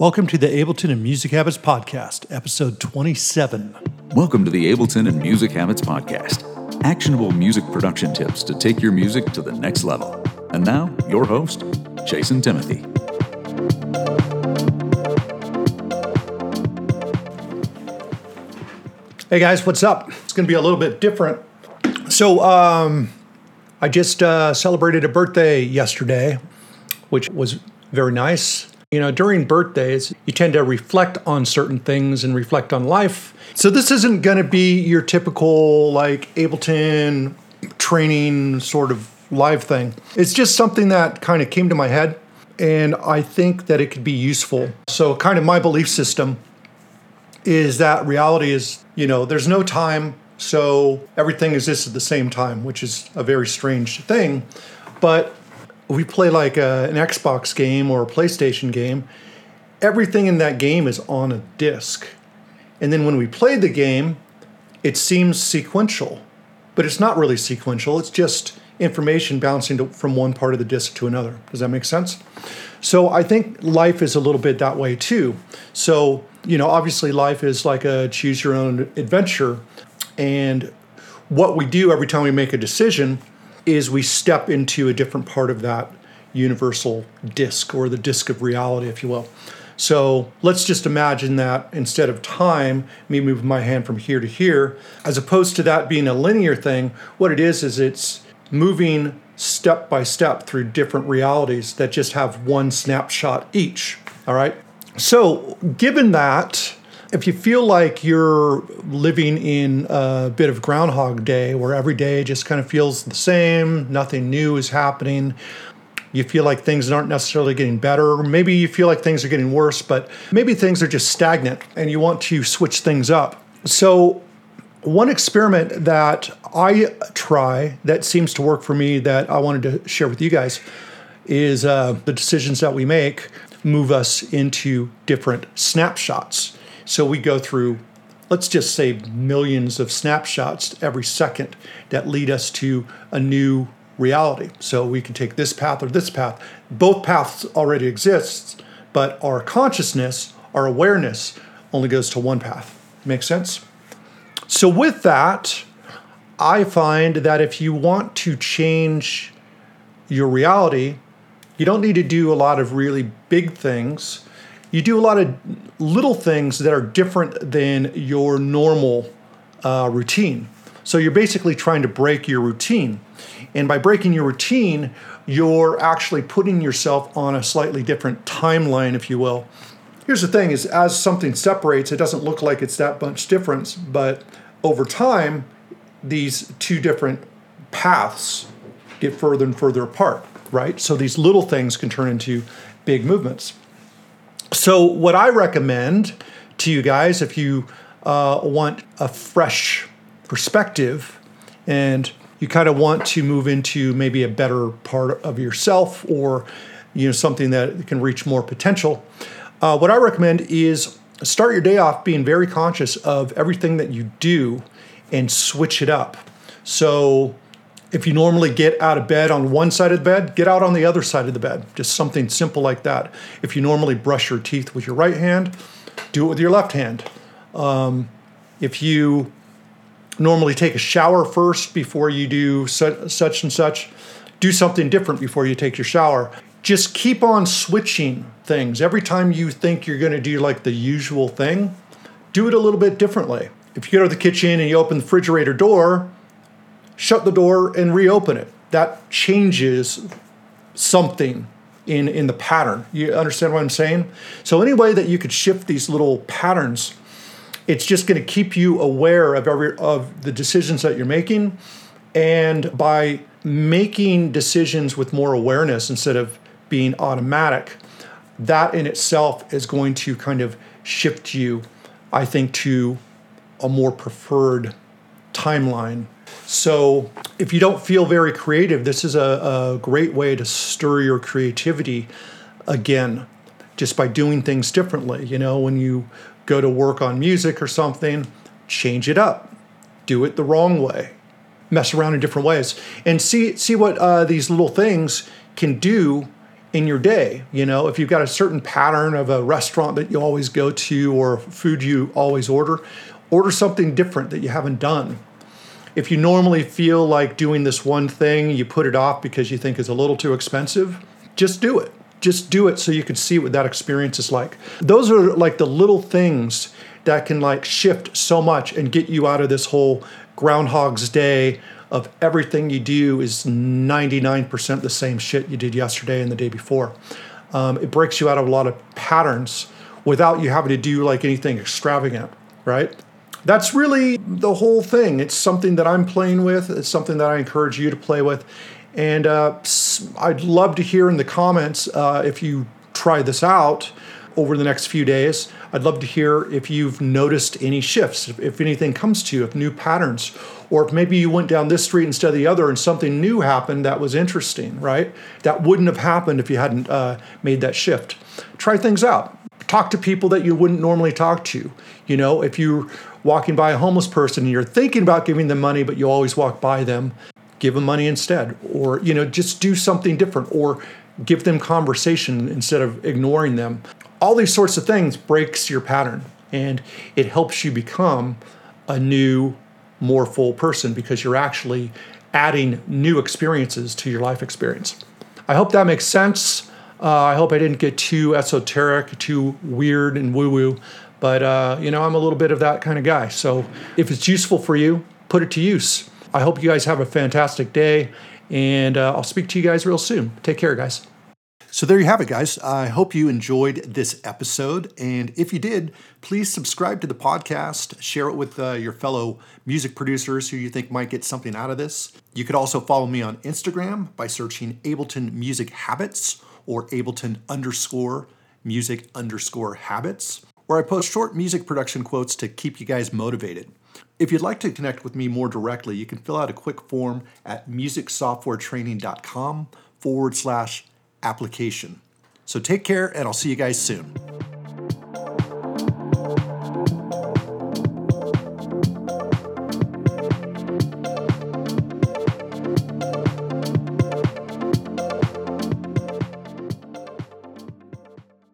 Welcome to the Ableton and Music Habits Podcast, episode 27. Welcome to the Ableton and Music Habits Podcast actionable music production tips to take your music to the next level. And now, your host, Jason Timothy. Hey guys, what's up? It's going to be a little bit different. So, um, I just uh, celebrated a birthday yesterday, which was very nice. You know, during birthdays, you tend to reflect on certain things and reflect on life. So, this isn't going to be your typical, like, Ableton training sort of live thing. It's just something that kind of came to my head, and I think that it could be useful. So, kind of my belief system is that reality is, you know, there's no time, so everything exists at the same time, which is a very strange thing. But we play like a, an Xbox game or a PlayStation game, everything in that game is on a disc. And then when we play the game, it seems sequential, but it's not really sequential. It's just information bouncing to, from one part of the disc to another. Does that make sense? So I think life is a little bit that way too. So, you know, obviously life is like a choose your own adventure. And what we do every time we make a decision is we step into a different part of that universal disk or the disk of reality, if you will. So let's just imagine that instead of time, me moving my hand from here to here, as opposed to that being a linear thing, what it is is it's moving step by step through different realities that just have one snapshot each. All right. So, given that, if you feel like you're living in a bit of Groundhog Day where every day just kind of feels the same, nothing new is happening, you feel like things aren't necessarily getting better, maybe you feel like things are getting worse, but maybe things are just stagnant and you want to switch things up. So, one experiment that I try that seems to work for me that I wanted to share with you guys is uh, the decisions that we make move us into different snapshots. So we go through, let's just say, millions of snapshots every second that lead us to a new reality. So we can take this path or this path. Both paths already exist, but our consciousness, our awareness, only goes to one path. Make sense? So with that, I find that if you want to change your reality, you don't need to do a lot of really big things you do a lot of little things that are different than your normal uh, routine. So you're basically trying to break your routine. And by breaking your routine, you're actually putting yourself on a slightly different timeline, if you will. Here's the thing is as something separates, it doesn't look like it's that much difference, but over time, these two different paths get further and further apart, right? So these little things can turn into big movements. So, what I recommend to you guys, if you uh, want a fresh perspective and you kind of want to move into maybe a better part of yourself or you know something that can reach more potential, uh, what I recommend is start your day off being very conscious of everything that you do and switch it up. So, if you normally get out of bed on one side of the bed, get out on the other side of the bed. Just something simple like that. If you normally brush your teeth with your right hand, do it with your left hand. Um, if you normally take a shower first before you do such, and such, do something different before you take your shower. Just keep on switching things. Every time you think you're going to do like the usual thing, do it a little bit differently. If you go to the kitchen and you open the refrigerator door, shut the door and reopen it. That changes something in, in the pattern. You understand what I'm saying? So, any way that you could shift these little patterns, it's just going to keep you aware of every of the decisions that you're making. And by making decisions with more awareness instead of being automatic, that in itself is going to kind of shift you, I think, to a more preferred timeline so, if you don't feel very creative, this is a, a great way to stir your creativity again, just by doing things differently. You know, when you go to work on music or something, change it up, do it the wrong way, mess around in different ways, and see see what uh, these little things can do in your day. You know, if you've got a certain pattern of a restaurant that you always go to or food you always order, order something different that you haven't done. If you normally feel like doing this one thing, you put it off because you think it's a little too expensive, just do it. Just do it so you can see what that experience is like. Those are like the little things that can like shift so much and get you out of this whole groundhog's day of everything you do is 99% the same shit you did yesterday and the day before. Um, it breaks you out of a lot of patterns without you having to do like anything extravagant, right? That's really the whole thing. It's something that I'm playing with. It's something that I encourage you to play with. And uh, I'd love to hear in the comments uh, if you try this out over the next few days. I'd love to hear if you've noticed any shifts, if, if anything comes to you, if new patterns, or if maybe you went down this street instead of the other and something new happened that was interesting, right? That wouldn't have happened if you hadn't uh, made that shift. Try things out. Talk to people that you wouldn't normally talk to. You know, if you're walking by a homeless person and you're thinking about giving them money, but you always walk by them, give them money instead. Or, you know, just do something different or give them conversation instead of ignoring them. All these sorts of things breaks your pattern and it helps you become a new more full person because you're actually adding new experiences to your life experience. I hope that makes sense. Uh, i hope i didn't get too esoteric too weird and woo woo but uh, you know i'm a little bit of that kind of guy so if it's useful for you put it to use i hope you guys have a fantastic day and uh, i'll speak to you guys real soon take care guys so there you have it, guys. I hope you enjoyed this episode. And if you did, please subscribe to the podcast, share it with uh, your fellow music producers who you think might get something out of this. You could also follow me on Instagram by searching Ableton Music Habits or Ableton underscore music underscore habits, where I post short music production quotes to keep you guys motivated. If you'd like to connect with me more directly, you can fill out a quick form at musicsoftwaretraining.com forward slash application. So take care, and I'll see you guys soon.